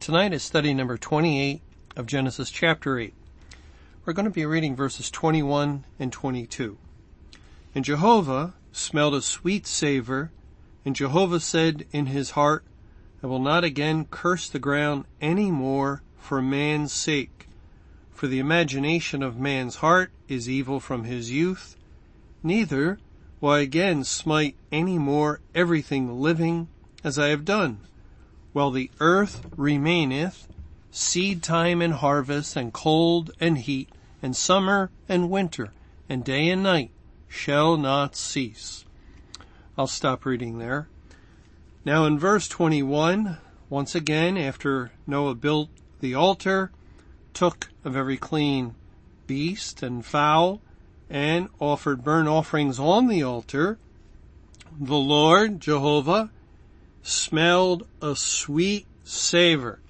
Tonight is study number 28 of Genesis chapter 8. We're going to be reading verses 21 and 22. And Jehovah smelled a sweet savor, and Jehovah said in his heart, I will not again curse the ground any more for man's sake. For the imagination of man's heart is evil from his youth, neither will I again smite any more everything living as I have done while the earth remaineth, seed time and harvest, and cold and heat, and summer and winter, and day and night shall not cease. I'll stop reading there. Now in verse 21, once again, after Noah built the altar, took of every clean beast and fowl, and offered burnt offerings on the altar, the Lord, Jehovah, smelled a sweet savor.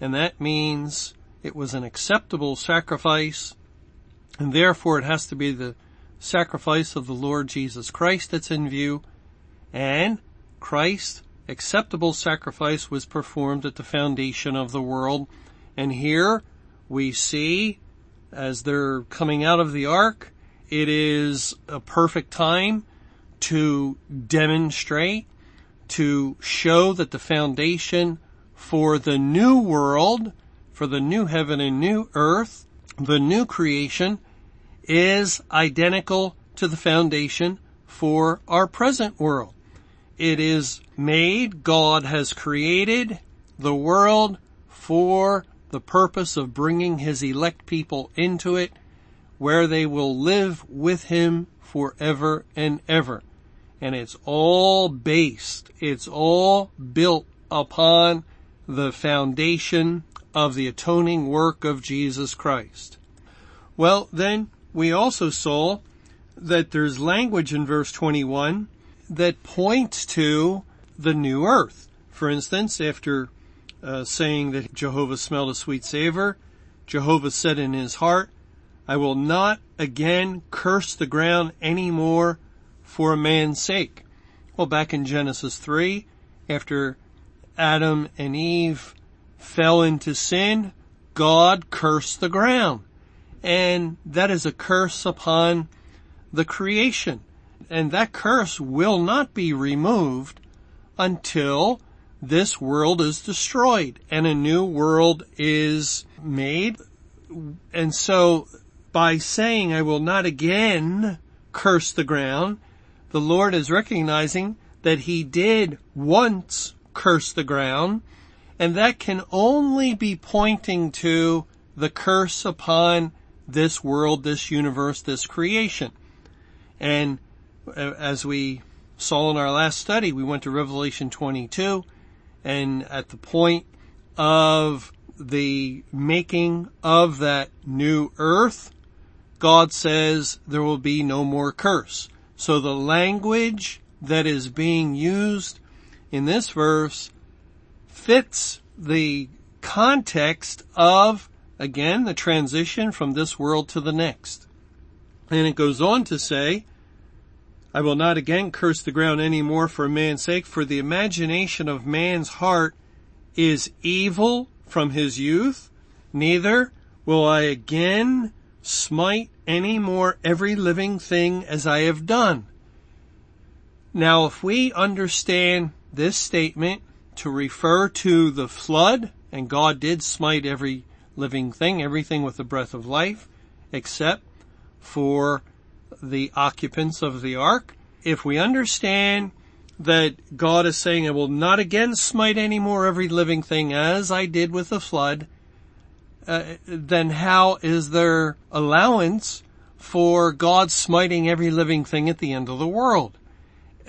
And that means it was an acceptable sacrifice and therefore it has to be the sacrifice of the Lord Jesus Christ that's in view and Christ's acceptable sacrifice was performed at the foundation of the world. And here we see as they're coming out of the ark, it is a perfect time to demonstrate to show that the foundation for the new world, for the new heaven and new earth, the new creation is identical to the foundation for our present world. It is made, God has created the world for the purpose of bringing his elect people into it where they will live with him forever and ever and it's all based, it's all built upon the foundation of the atoning work of Jesus Christ. Well, then we also saw that there's language in verse 21 that points to the new earth. For instance, after uh, saying that Jehovah smelled a sweet savor, Jehovah said in his heart, I will not again curse the ground any more for a man's sake. Well, back in Genesis 3, after Adam and Eve fell into sin, God cursed the ground. And that is a curse upon the creation. And that curse will not be removed until this world is destroyed and a new world is made. And so by saying I will not again curse the ground, the Lord is recognizing that he did once curse the ground, and that can only be pointing to the curse upon this world, this universe, this creation. And as we saw in our last study, we went to Revelation 22, and at the point of the making of that new earth, God says there will be no more curse. So the language that is being used in this verse fits the context of, again, the transition from this world to the next. And it goes on to say, I will not again curse the ground any more for man's sake, for the imagination of man's heart is evil from his youth, neither will I again smite any more every living thing as I have done. Now if we understand this statement to refer to the flood, and God did smite every living thing, everything with the breath of life, except for the occupants of the ark. If we understand that God is saying, I will not again smite any more every living thing as I did with the flood, uh, then how is there allowance for God smiting every living thing at the end of the world?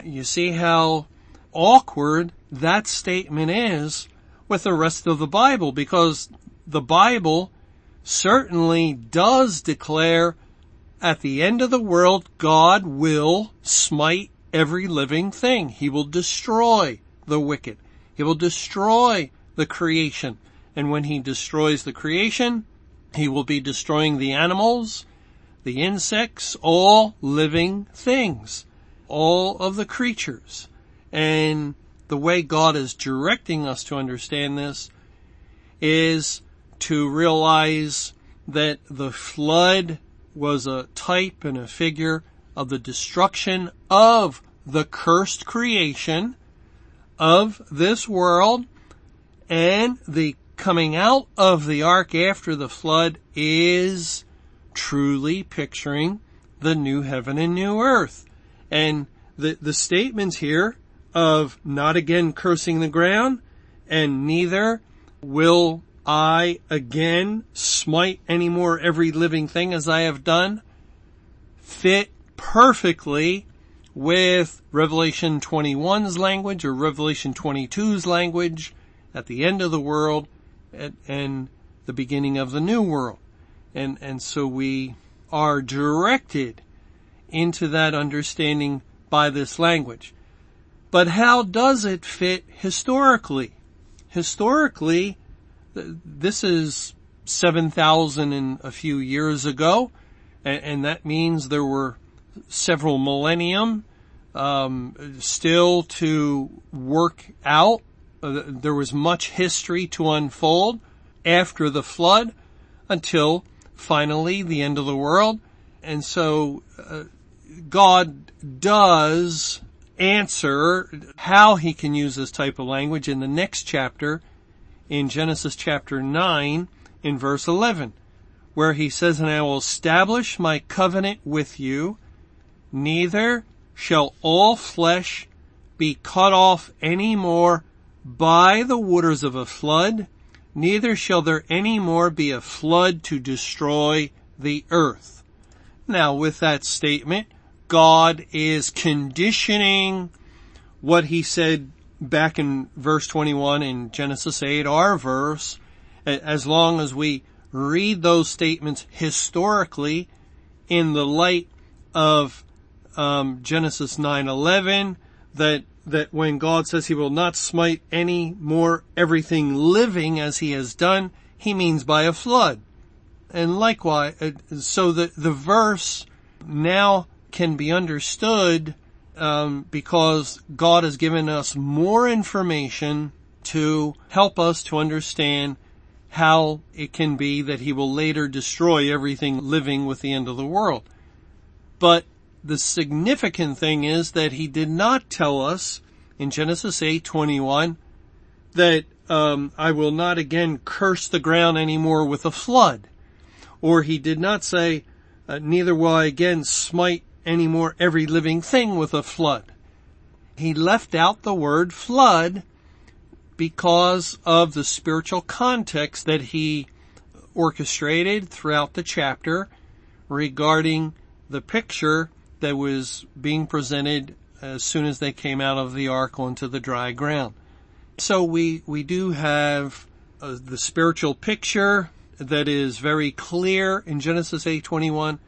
You see how awkward that statement is with the rest of the Bible because the Bible certainly does declare at the end of the world, God will smite every living thing. He will destroy the wicked. He will destroy the creation. And when he destroys the creation, he will be destroying the animals, the insects, all living things, all of the creatures. And the way God is directing us to understand this is to realize that the flood was a type and a figure of the destruction of the cursed creation of this world and the coming out of the ark after the flood is truly picturing the new heaven and new earth. And the, the statements here of not again cursing the ground and neither will I again smite any more every living thing as I have done fit perfectly with Revelation 21's language or Revelation 22's language at the end of the world and, and the beginning of the new world. And, and so we are directed into that understanding by this language. But how does it fit historically? Historically, this is 7,000 and a few years ago, and, and, that means there were several millennium um, still to work out. Uh, there was much history to unfold after the flood until finally the end of the world. And so uh, God does answer how he can use this type of language in the next chapter in Genesis chapter 9 in verse 11, where he says, And I will establish my covenant with you, neither shall all flesh be cut off any more by the waters of a flood, neither shall there any more be a flood to destroy the earth. Now with that statement, God is conditioning what he said back in verse 21 in Genesis 8, our verse, as long as we read those statements historically in the light of um, Genesis 9:11, that that when God says He will not smite any more everything living as He has done, He means by a flood. And likewise, uh, so the the verse now can be understood um, because God has given us more information to help us to understand how it can be that he will later destroy everything living with the end of the world. But the significant thing is that he did not tell us in Genesis 8:21 that um, I will not again curse the ground anymore with a flood, or he did not say, uh, neither will I again smite anymore every living thing with a flood. He left out the word flood because of the spiritual context that he orchestrated throughout the chapter regarding the picture that was being presented as soon as they came out of the ark onto the dry ground. So we, we do have uh, the spiritual picture that is very clear in Genesis 8:21,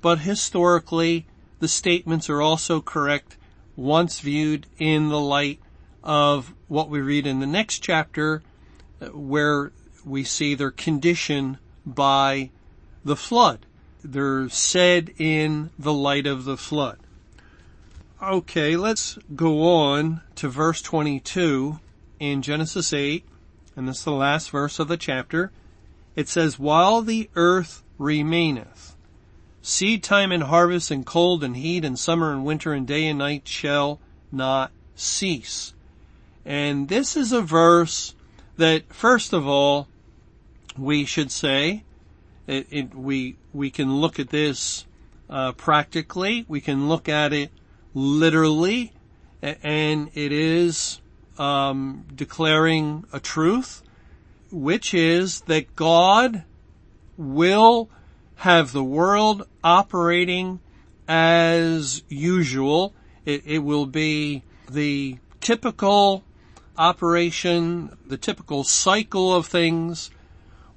but historically the statements are also correct once viewed in the light of what we read in the next chapter uh, where we see their condition by the flood. They're said in the light of the flood. Okay, let's go on to verse 22 in Genesis 8, and this is the last verse of the chapter. It says, While the earth remaineth, Seed time and harvest and cold and heat and summer and winter and day and night shall not cease. And this is a verse that first of all, we should say, it, it, we, we can look at this, uh, practically, we can look at it literally, and it is, um, declaring a truth, which is that God will have the world operating as usual. It, it will be the typical operation, the typical cycle of things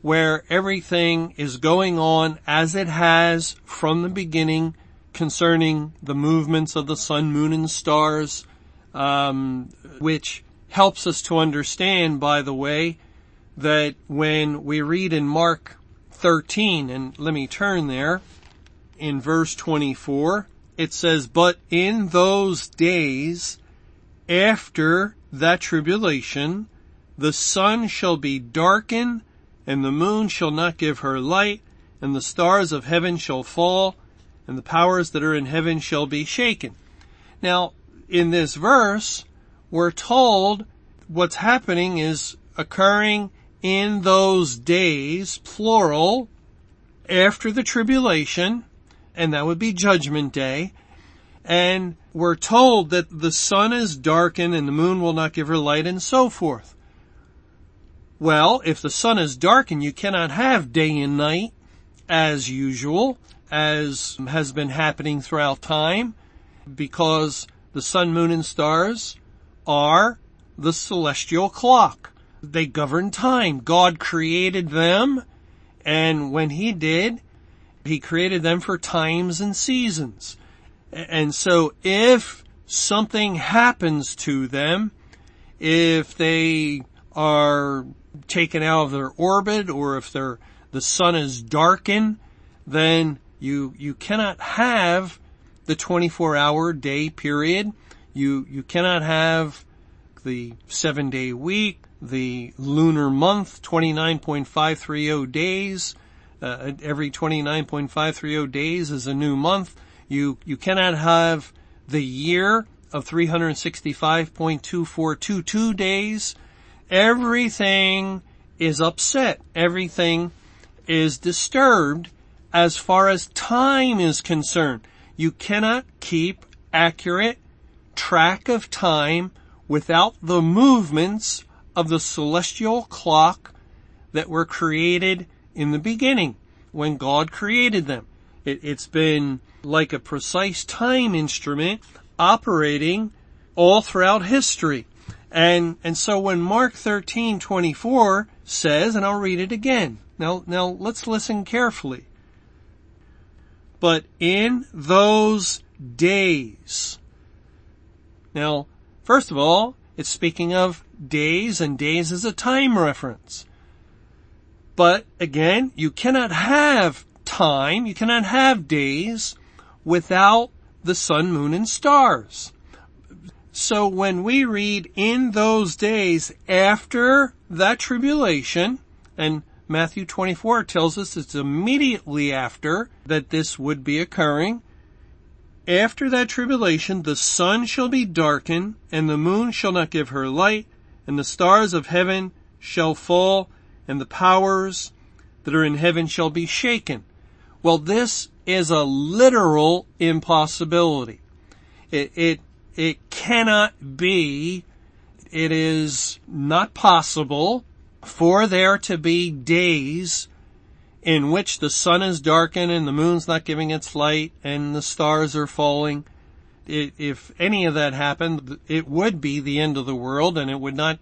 where everything is going on as it has from the beginning concerning the movements of the sun, moon, and stars, um, which helps us to understand, by the way, that when we read in Mark 13, and let me turn there, in verse 24, it says, But in those days after that tribulation, the sun shall be darkened, and the moon shall not give her light, and the stars of heaven shall fall, and the powers that are in heaven shall be shaken. Now, in this verse, we're told what's happening is occurring in those days, plural, after the tribulation, and that would be judgment day. And we're told that the sun is darkened and the moon will not give her light and so forth. Well, if the sun is darkened, you cannot have day and night as usual, as has been happening throughout time, because the sun, moon, and stars are the celestial clock. They govern time. God created them, and when He did, He created them for times and seasons. And so if something happens to them, if they are taken out of their orbit or if their, the sun is darkened, then you, you cannot have the 24 hour day period. You, you cannot have the seven day week, the lunar month, 29.530 days. Uh, every 29.530 days is a new month. You, you cannot have the year of 365.2422 days. Everything is upset. Everything is disturbed as far as time is concerned. You cannot keep accurate track of time without the movements of the celestial clock that were created in the beginning when God created them. It, has been like a precise time instrument operating all throughout history. And, and so when Mark 13, 24 says, and I'll read it again. Now, now let's listen carefully. But in those days. Now, first of all, it's speaking of days and days is a time reference. But again, you cannot have time, you cannot have days without the sun, moon, and stars. So when we read in those days after that tribulation, and Matthew 24 tells us it's immediately after that this would be occurring, after that tribulation the sun shall be darkened, and the moon shall not give her light, and the stars of heaven shall fall, and the powers that are in heaven shall be shaken. Well, this is a literal impossibility. It, it, it cannot be, it is not possible for there to be days in which the sun is darkened and the moon's not giving its light and the stars are falling. If any of that happened, it would be the end of the world and it would not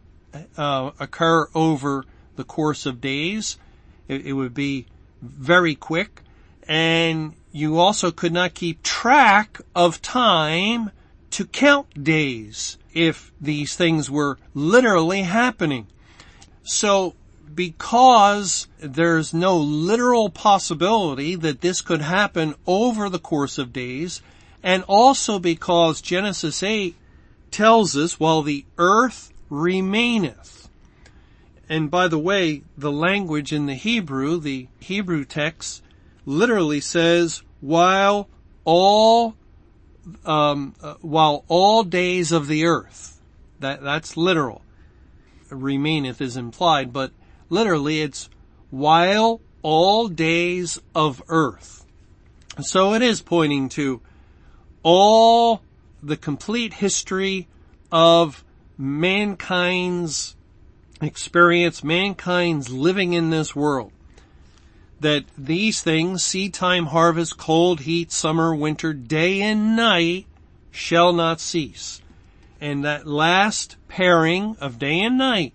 uh, occur over the course of days. It, it would be very quick and you also could not keep track of time to count days if these things were literally happening. So because there's no literal possibility that this could happen over the course of days, and also because Genesis 8 tells us while the earth remaineth. And by the way, the language in the Hebrew, the Hebrew text literally says, while all, um, uh, while all days of the earth, that, that's literal. Remaineth is implied, but literally it's while all days of earth. So it is pointing to all the complete history of mankind's experience, mankind's living in this world that these things, seed time, harvest, cold, heat, summer, winter, day and night, shall not cease. And that last pairing of day and night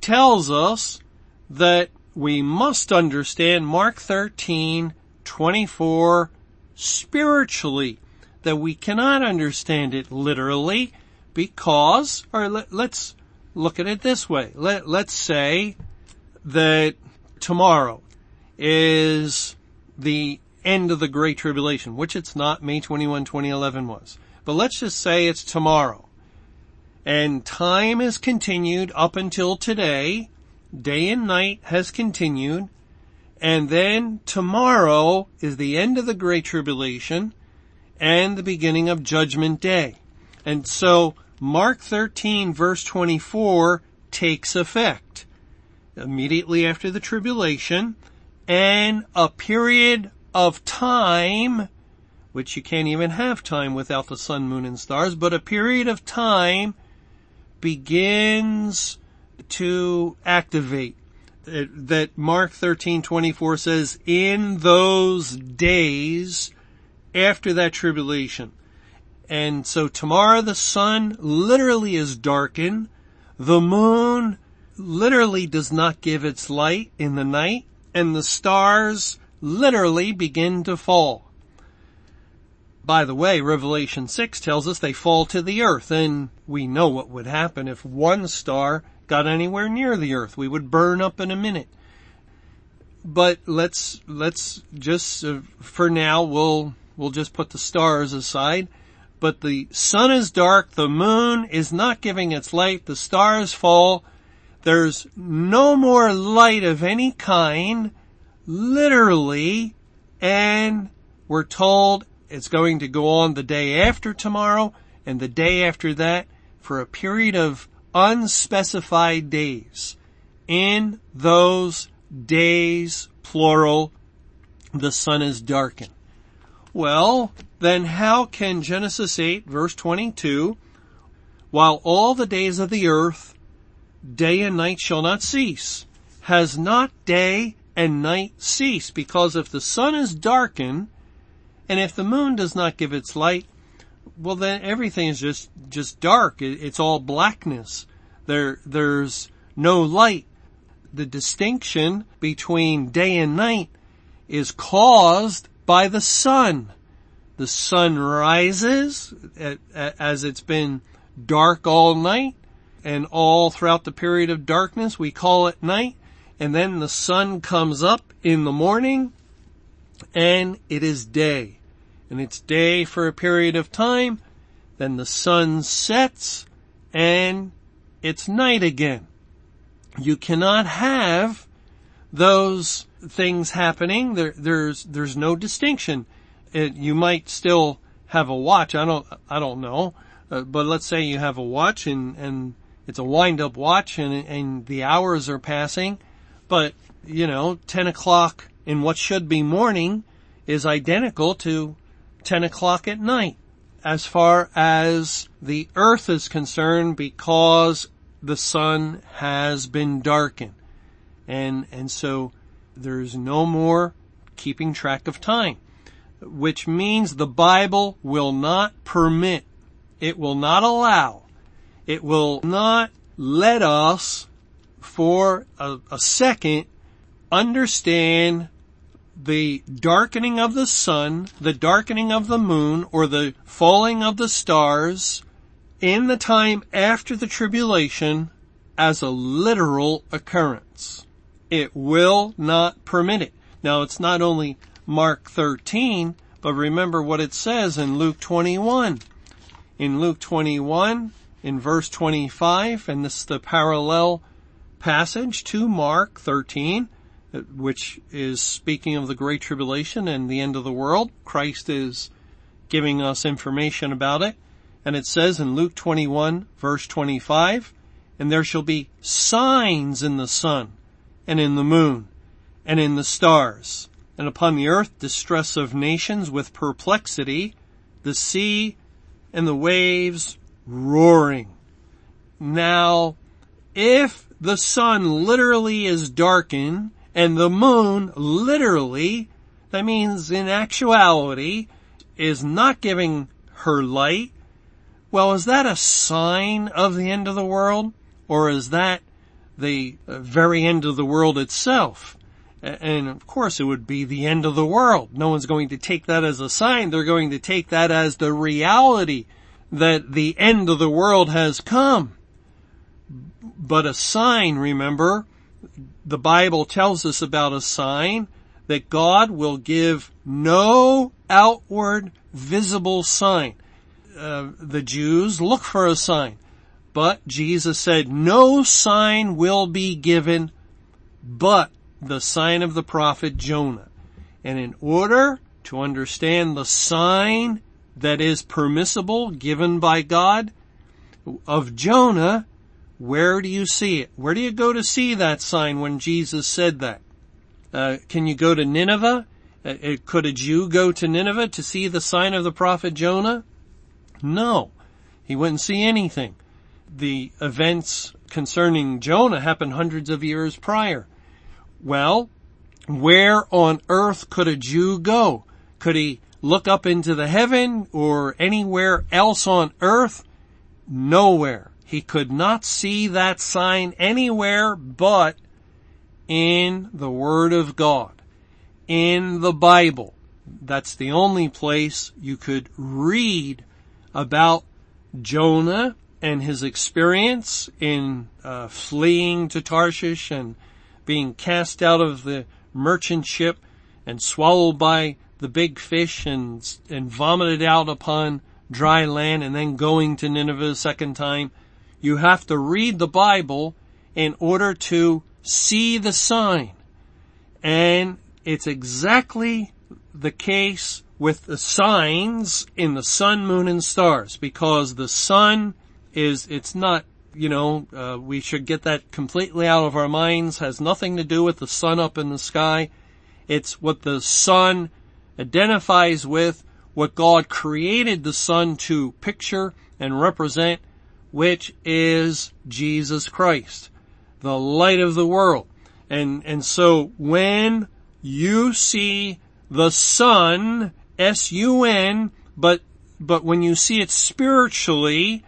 tells us that we must understand Mark 13, 24 spiritually. That we cannot understand it literally because, or let, us look at it this way. Let, let's say that tomorrow is the end of the Great Tribulation, which it's not. May 21, 2011 was. But let's just say it's tomorrow. And time has continued up until today. Day and night has continued. And then tomorrow is the end of the Great Tribulation and the beginning of Judgment Day. And so Mark 13 verse 24 takes effect immediately after the tribulation and a period of time, which you can't even have time without the sun, moon, and stars, but a period of time begins to activate. That Mark 13:24 says, in those days after that tribulation. And so tomorrow the sun literally is darkened. The moon literally does not give its light in the night and the stars literally begin to fall. By the way, Revelation 6 tells us they fall to the earth and we know what would happen if one star got anywhere near the earth. We would burn up in a minute. But let's, let's just, uh, for now, we'll, we'll just put the stars aside. But the sun is dark, the moon is not giving its light, the stars fall, there's no more light of any kind, literally, and we're told it's going to go on the day after tomorrow and the day after that for a period of unspecified days. In those days, plural, the sun is darkened. Well, then how can Genesis 8 verse 22, while all the days of the earth, day and night shall not cease, has not day and night cease? Because if the sun is darkened, and if the moon does not give its light, well then everything is just, just dark. It's all blackness. There, there's no light. The distinction between day and night is caused by the sun. The sun rises as it's been dark all night and all throughout the period of darkness. We call it night and then the sun comes up in the morning and it is day. And it's day for a period of time. Then the sun sets and it's night again. You cannot have those things happening. There, there's, there's no distinction. It, you might still have a watch. I don't, I don't know. Uh, but let's say you have a watch and, and it's a wind up watch and, and the hours are passing. But, you know, 10 o'clock in what should be morning is identical to 10 o'clock at night as far as the earth is concerned because the sun has been darkened. And, and so there's no more keeping track of time, which means the Bible will not permit, it will not allow, it will not let us for a, a second understand the darkening of the sun, the darkening of the moon, or the falling of the stars in the time after the tribulation as a literal occurrence. It will not permit it. Now it's not only Mark 13, but remember what it says in Luke 21. In Luke 21, in verse 25, and this is the parallel passage to Mark 13, which is speaking of the Great Tribulation and the end of the world. Christ is giving us information about it. And it says in Luke 21 verse 25, and there shall be signs in the sun and in the moon and in the stars and upon the earth distress of nations with perplexity, the sea and the waves roaring. Now, if the sun literally is darkened and the moon literally, that means in actuality, is not giving her light, Well, is that a sign of the end of the world? Or is that the uh, very end of the world itself? And of course it would be the end of the world. No one's going to take that as a sign. They're going to take that as the reality that the end of the world has come. But a sign, remember, the Bible tells us about a sign that God will give no outward visible sign. Uh, the Jews look for a sign, but Jesus said no sign will be given but the sign of the prophet Jonah. And in order to understand the sign that is permissible given by God of Jonah, where do you see it? Where do you go to see that sign when Jesus said that? Uh, can you go to Nineveh? Uh, uh, could a Jew go to Nineveh to see the sign of the prophet Jonah? No. He wouldn't see anything. The events concerning Jonah happened hundreds of years prior. Well, where on earth could a Jew go? Could he look up into the heaven or anywhere else on earth? Nowhere. He could not see that sign anywhere but in the Word of God, in the Bible. That's the only place you could read about Jonah and his experience in uh, fleeing to Tarshish and being cast out of the merchant ship and swallowed by the big fish and, and vomited out upon dry land and then going to Nineveh a second time. You have to read the Bible in order to see the sign. And it's exactly the case with the signs in the sun, moon, and stars because the sun is, it's not, you know, uh, we should get that completely out of our minds, has nothing to do with the sun up in the sky. It's what the sun identifies with, what God created the sun to picture and represent, which is Jesus Christ the light of the world. And, and so when you see the sun, S-U-N, but, but when you see it spiritually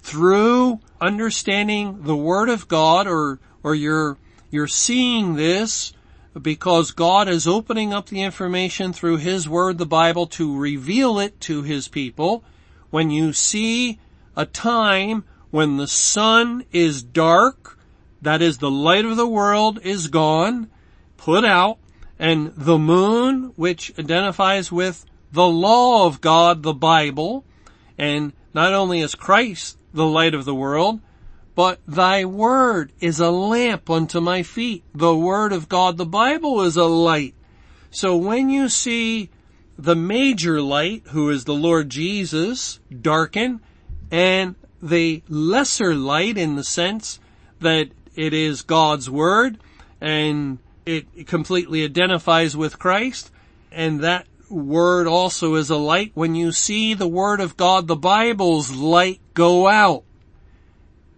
through understanding the Word of God or, or you're, you're seeing this because God is opening up the information through His Word, the Bible, to reveal it to His people. When you see a time when the sun is dark, that is the light of the world is gone, put out, and the moon, which identifies with the law of God, the Bible, and not only is Christ the light of the world, but thy word is a lamp unto my feet. The word of God, the Bible is a light. So when you see the major light, who is the Lord Jesus, darken, and the lesser light in the sense that it is God's Word and it completely identifies with Christ and that Word also is a light. When you see the Word of God, the Bible's light go out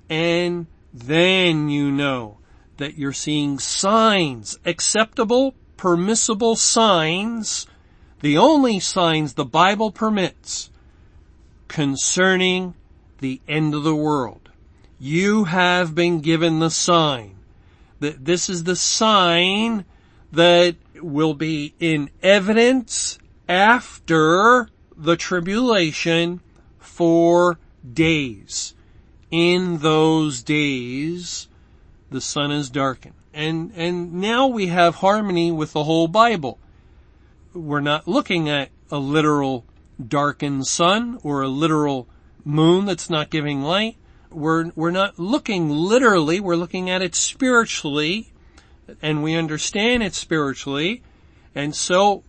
and then you know that you're seeing signs, acceptable, permissible signs, the only signs the Bible permits concerning the end of the world you have been given the sign. That this is the sign that will be in evidence after the tribulation for days. In those days, the sun is darkened. And, and now we have harmony with the whole Bible. We're not looking at a literal darkened sun or a literal moon that's not giving light we're, we're not looking literally, we're looking at it spiritually, and we understand it spiritually, and so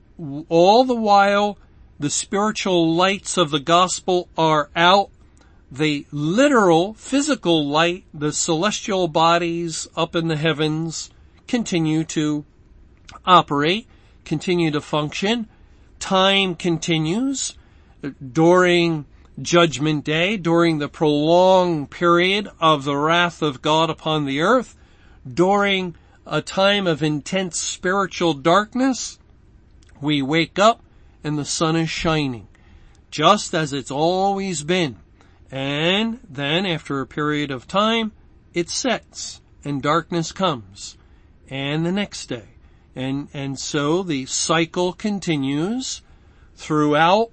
all the while the spiritual lights of the gospel are out, the literal physical light, the celestial bodies up in the heavens continue to operate, continue to function, time continues during judgment day, during the prolonged period of the wrath of God upon the earth, during a time of intense spiritual darkness, we wake up and the sun is shining, just as it's always been. And then after a period of time, it sets and darkness comes and the next day. And, and so the cycle continues throughout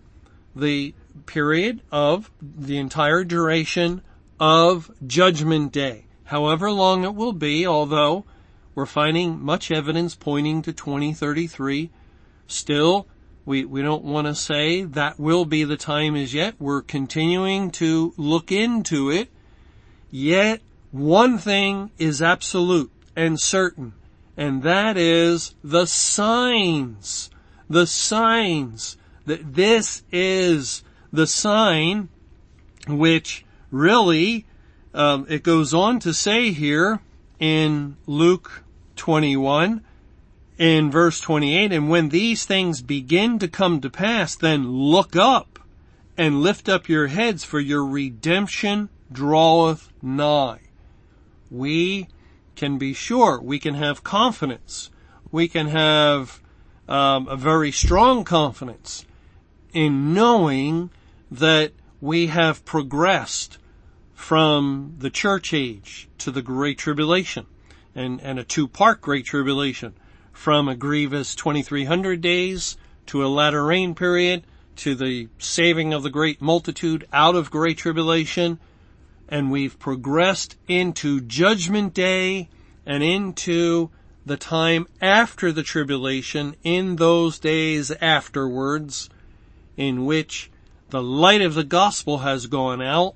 the period of the entire duration of judgment day. However long it will be, although we're finding much evidence pointing to 2033, still we, we don't want to say that will be the time as yet. We're continuing to look into it. Yet one thing is absolute and certain, and that is the signs. The signs that this is the sign which really um, it goes on to say here in Luke 21 in verse 28, and when these things begin to come to pass, then look up and lift up your heads for your redemption draweth nigh. We can be sure, we can have confidence, we can have um, a very strong confidence in knowing that we have progressed from the church age to the Great Tribulation and, and a two-part Great Tribulation from a grievous 2300 days to a latter rain period to the saving of the great multitude out of great tribulation. And we've progressed into judgment day and into the time after the tribulation in those days afterwards in which the light of the gospel has gone out.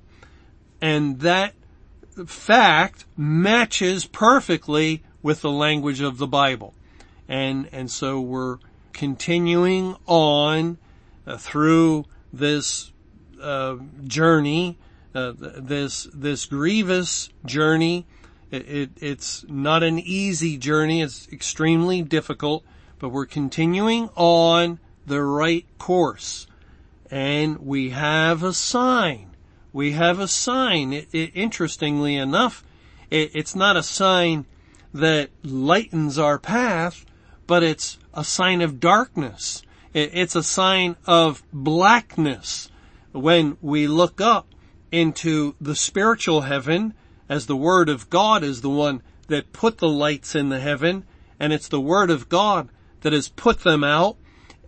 And that fact matches perfectly with the language of the Bible and and so we're continuing on uh, through this uh, journey, uh, this this grievous journey. It, it, it's not an easy journey. It's extremely difficult, but we're continuing on the right course, and we have a sign. We have a sign. It, interestingly enough, it's not a sign that lightens our path but it's a sign of darkness. It's a sign of blackness. When we look up into the spiritual heaven, as the Word of God is the one that put the lights in the heaven, and it's the Word of God that has put them out,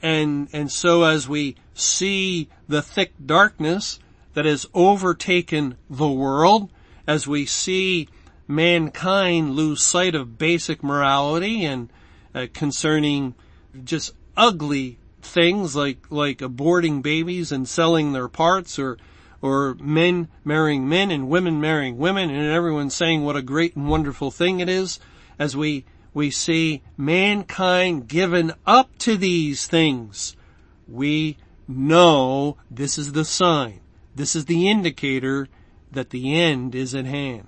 and, and so as we see the thick darkness that has overtaken the world, as we see mankind lose sight of basic morality and uh, concerning just ugly things like like aborting babies and selling their parts or or men marrying men and women marrying women and everyone saying what a great and wonderful thing it is as we we see mankind given up to these things. We know this is the sign. This is the indicator that the end is at hand